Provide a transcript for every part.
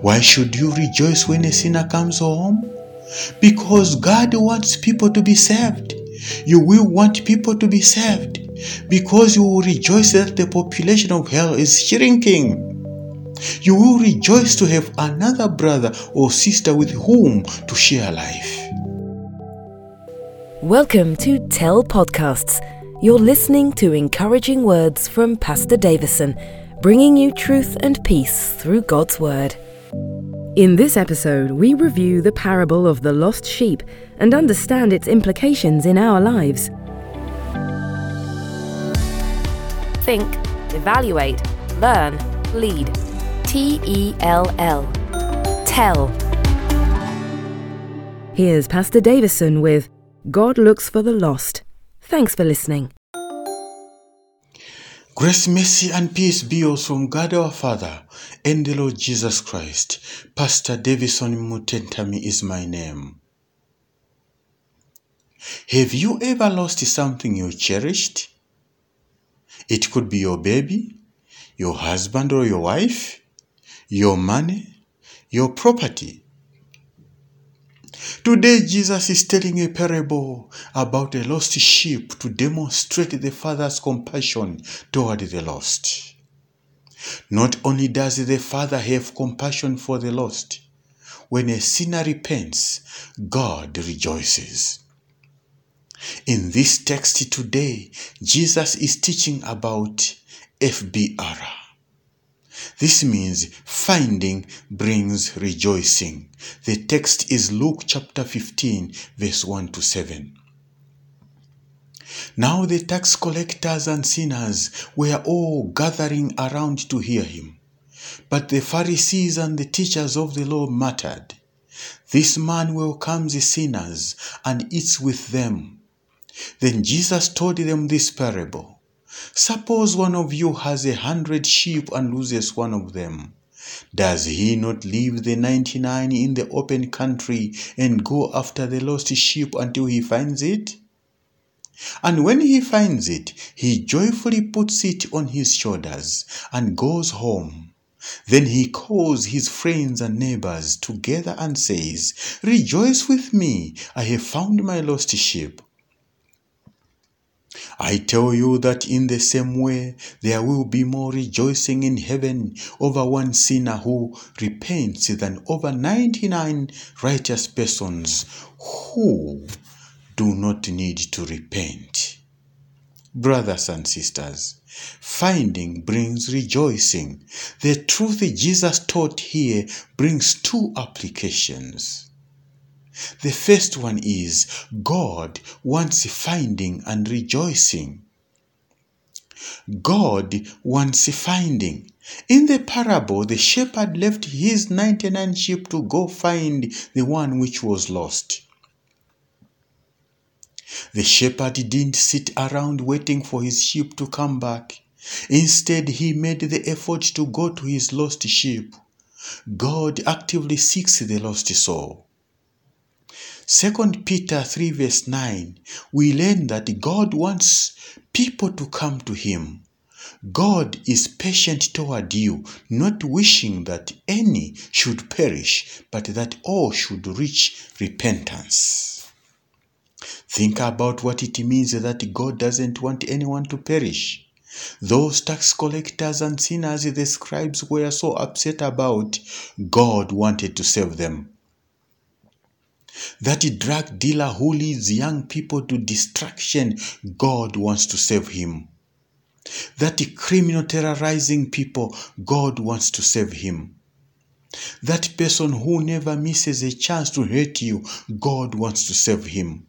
Why should you rejoice when a sinner comes home? Because God wants people to be saved. You will want people to be saved because you will rejoice that the population of hell is shrinking. You will rejoice to have another brother or sister with whom to share life. Welcome to Tell Podcasts. You're listening to encouraging words from Pastor Davison, bringing you truth and peace through God's Word. In this episode, we review the parable of the lost sheep and understand its implications in our lives. Think, evaluate, learn, lead. T E L L. Tell. Here's Pastor Davison with God Looks for the Lost. Thanks for listening. Grace, mercy, and peace be yours from God our Father and the Lord Jesus Christ. Pastor Davison Mutentami is my name. Have you ever lost something you cherished? It could be your baby, your husband or your wife, your money, your property. Today, Jesus is telling a parable about a lost sheep to demonstrate the Father's compassion toward the lost. Not only does the Father have compassion for the lost, when a sinner repents, God rejoices. In this text today, Jesus is teaching about FBR. This means finding brings rejoicing. The text is Luke chapter 15, verse 1 to 7. Now the tax collectors and sinners were all gathering around to hear him. But the Pharisees and the teachers of the law muttered, This man welcomes sinners and eats with them. Then Jesus told them this parable. Suppose one of you has a hundred sheep and loses one of them. Does he not leave the ninety nine in the open country and go after the lost sheep until he finds it? And when he finds it, he joyfully puts it on his shoulders and goes home. Then he calls his friends and neighbors together and says, Rejoice with me, I have found my lost sheep. I tell you that in the same way there will be more rejoicing in heaven over one sinner who repents than over 99 righteous persons who do not need to repent. Brothers and sisters, finding brings rejoicing. The truth Jesus taught here brings two applications. The first one is God wants finding and rejoicing. God wants finding. In the parable, the shepherd left his 99 sheep to go find the one which was lost. The shepherd didn't sit around waiting for his sheep to come back. Instead, he made the effort to go to his lost sheep. God actively seeks the lost soul. 2 Peter 3 verse 9, we learn that God wants people to come to Him. God is patient toward you, not wishing that any should perish, but that all should reach repentance. Think about what it means that God doesn't want anyone to perish. Those tax collectors and sinners the scribes were so upset about, God wanted to save them. That drug dealer who leads young people to destruction, God wants to save him. That criminal terrorizing people, God wants to save him. That person who never misses a chance to hurt you, God wants to save him.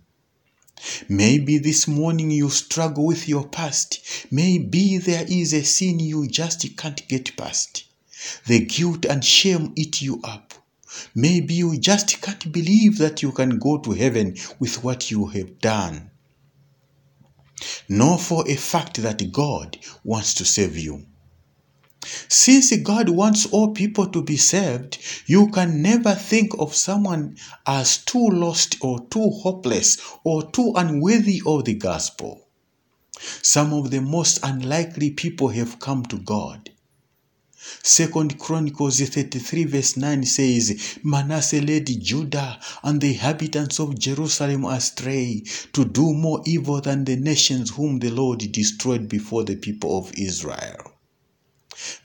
Maybe this morning you struggle with your past. Maybe there is a sin you just can't get past. The guilt and shame eat you up. Maybe you just can't believe that you can go to heaven with what you have done. Know for a fact that God wants to save you. Since God wants all people to be saved, you can never think of someone as too lost or too hopeless or too unworthy of the gospel. Some of the most unlikely people have come to God. Second Chronicles 33 verse 9 says, Manasseh led Judah and the inhabitants of Jerusalem astray to do more evil than the nations whom the Lord destroyed before the people of Israel.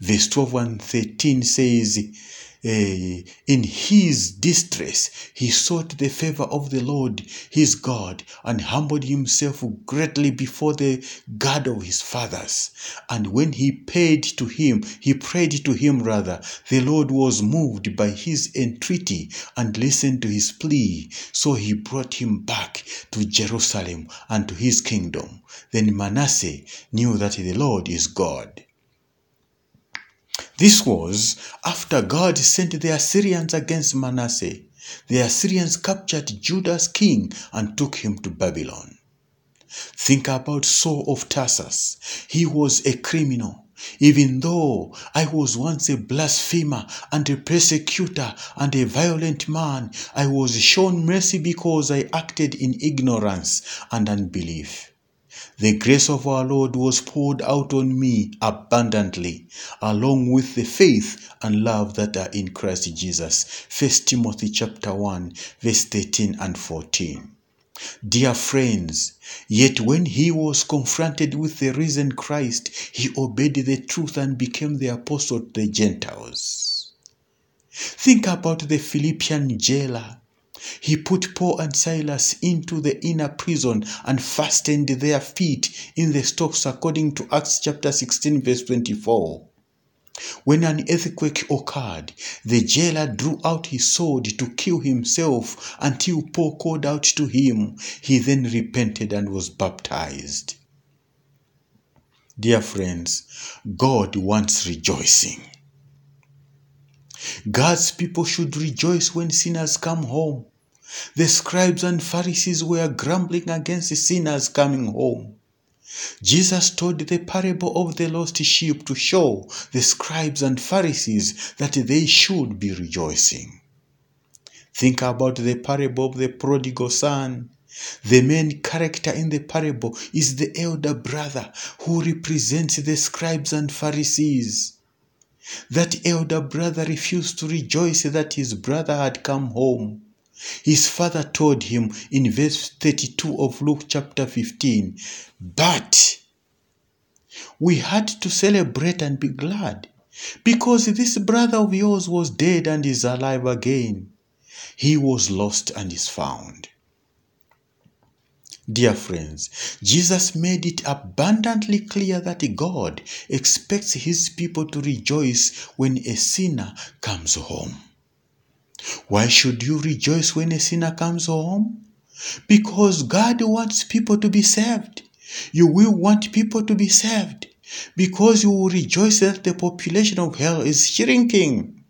Verse 12 and 13 says, Eh, in his distress, he sought the favor of the Lord his God and humbled himself greatly before the God of his fathers. And when he paid to him, he prayed to him rather, the Lord was moved by his entreaty and listened to his plea. So he brought him back to Jerusalem and to his kingdom. Then Manasseh knew that the Lord is God. This was after God sent the Assyrians against Manasseh. The Assyrians captured Judah's king and took him to Babylon. Think about Saul of Tarsus. He was a criminal. Even though I was once a blasphemer and a persecutor and a violent man, I was shown mercy because I acted in ignorance and unbelief. The grace of our Lord was poured out on me abundantly, along with the faith and love that are in Christ Jesus. 1 Timothy chapter 1, verse 13 and 14. Dear friends, yet when he was confronted with the risen Christ, he obeyed the truth and became the apostle to the Gentiles. Think about the Philippian jailer he put Paul and Silas into the inner prison and fastened their feet in the stocks according to Acts chapter 16 verse 24. When an earthquake occurred, the jailer drew out his sword to kill himself until Paul called out to him. He then repented and was baptized. Dear friends, God wants rejoicing. God's people should rejoice when sinners come home. The scribes and Pharisees were grumbling against the sinners coming home. Jesus told the parable of the lost sheep to show the scribes and Pharisees that they should be rejoicing. Think about the parable of the prodigal son. The main character in the parable is the elder brother who represents the scribes and Pharisees. That elder brother refused to rejoice that his brother had come home. His father told him in verse 32 of Luke chapter 15, But we had to celebrate and be glad because this brother of yours was dead and is alive again. He was lost and is found. Dear friends, Jesus made it abundantly clear that God expects his people to rejoice when a sinner comes home. Why should you rejoice when a sinner comes home? Because God wants people to be saved. You will want people to be saved because you will rejoice that the population of hell is shrinking.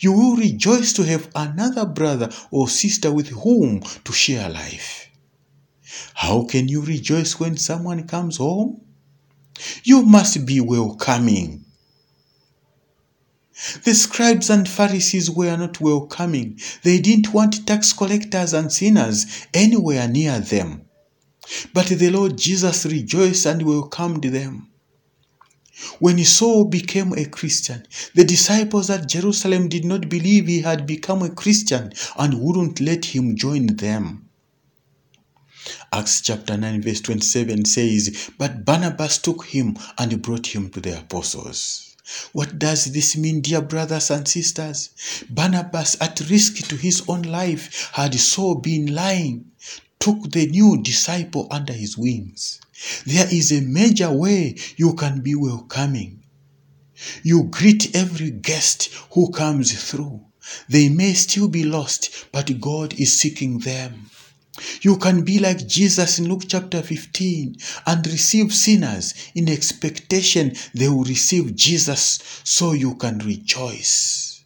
You will rejoice to have another brother or sister with whom to share life. How can you rejoice when someone comes home? You must be welcoming. The scribes and Pharisees were not welcoming. They didn't want tax collectors and sinners anywhere near them. But the Lord Jesus rejoiced and welcomed them. When Saul became a Christian, the disciples at Jerusalem did not believe he had become a Christian and wouldn't let him join them. Acts chapter 9, verse 27 says, But Barnabas took him and brought him to the apostles. What does this mean, dear brothers and sisters? Barnabas, at risk to his own life, had so been lying, took the new disciple under his wings. There is a major way you can be welcoming. You greet every guest who comes through. They may still be lost, but God is seeking them. You can be like Jesus in Luke chapter 15 and receive sinners in expectation they will receive Jesus so you can rejoice.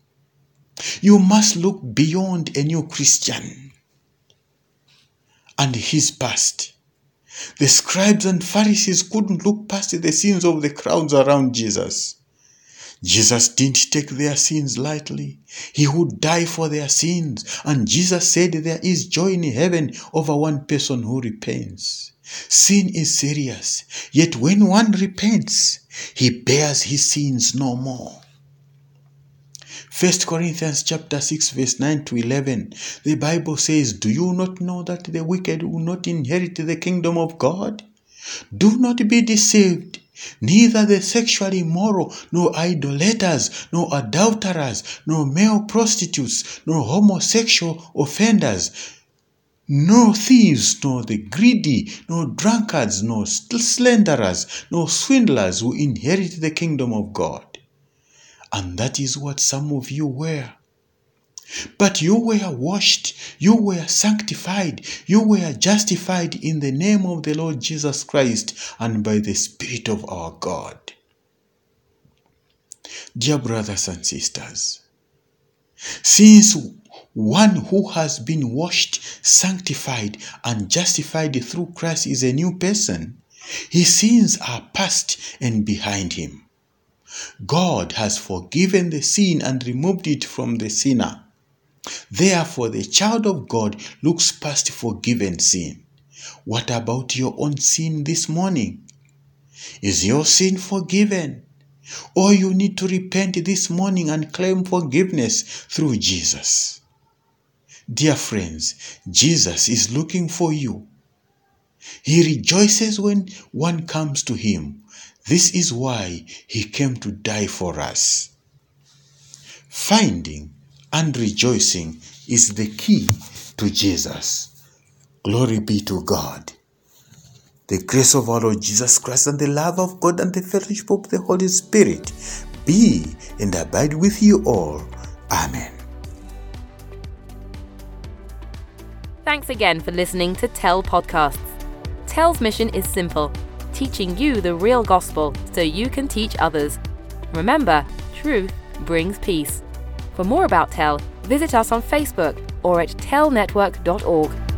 You must look beyond a new Christian and his past. The scribes and Pharisees couldn't look past the sins of the crowds around Jesus. Jesus didn't take their sins lightly. He would die for their sins. And Jesus said there is joy in heaven over one person who repents. Sin is serious, yet when one repents, he bears his sins no more. First Corinthians chapter 6 verse 9 to 11. The Bible says, "Do you not know that the wicked will not inherit the kingdom of God? Do not be deceived. Neither the sexually immoral, nor idolaters, nor adulterers, nor male prostitutes, nor homosexual offenders, nor thieves, nor the greedy, nor drunkards, nor slanderers, nor swindlers will inherit the kingdom of God. And that is what some of you were. But you were washed, you were sanctified, you were justified in the name of the Lord Jesus Christ and by the Spirit of our God. Dear brothers and sisters, since one who has been washed, sanctified, and justified through Christ is a new person, his sins are past and behind him. God has forgiven the sin and removed it from the sinner. Therefore, the child of God looks past forgiven sin. What about your own sin this morning? Is your sin forgiven? Or you need to repent this morning and claim forgiveness through Jesus. Dear friends, Jesus is looking for you. He rejoices when one comes to him. This is why he came to die for us. Finding and rejoicing is the key to Jesus. Glory be to God. The grace of our Lord Jesus Christ and the love of God and the fellowship of the Holy Spirit be and abide with you all. Amen. Thanks again for listening to Tell Podcasts. Tell's mission is simple teaching you the real gospel so you can teach others. Remember, truth brings peace. For more about Tell, visit us on Facebook or at tellnetwork.org.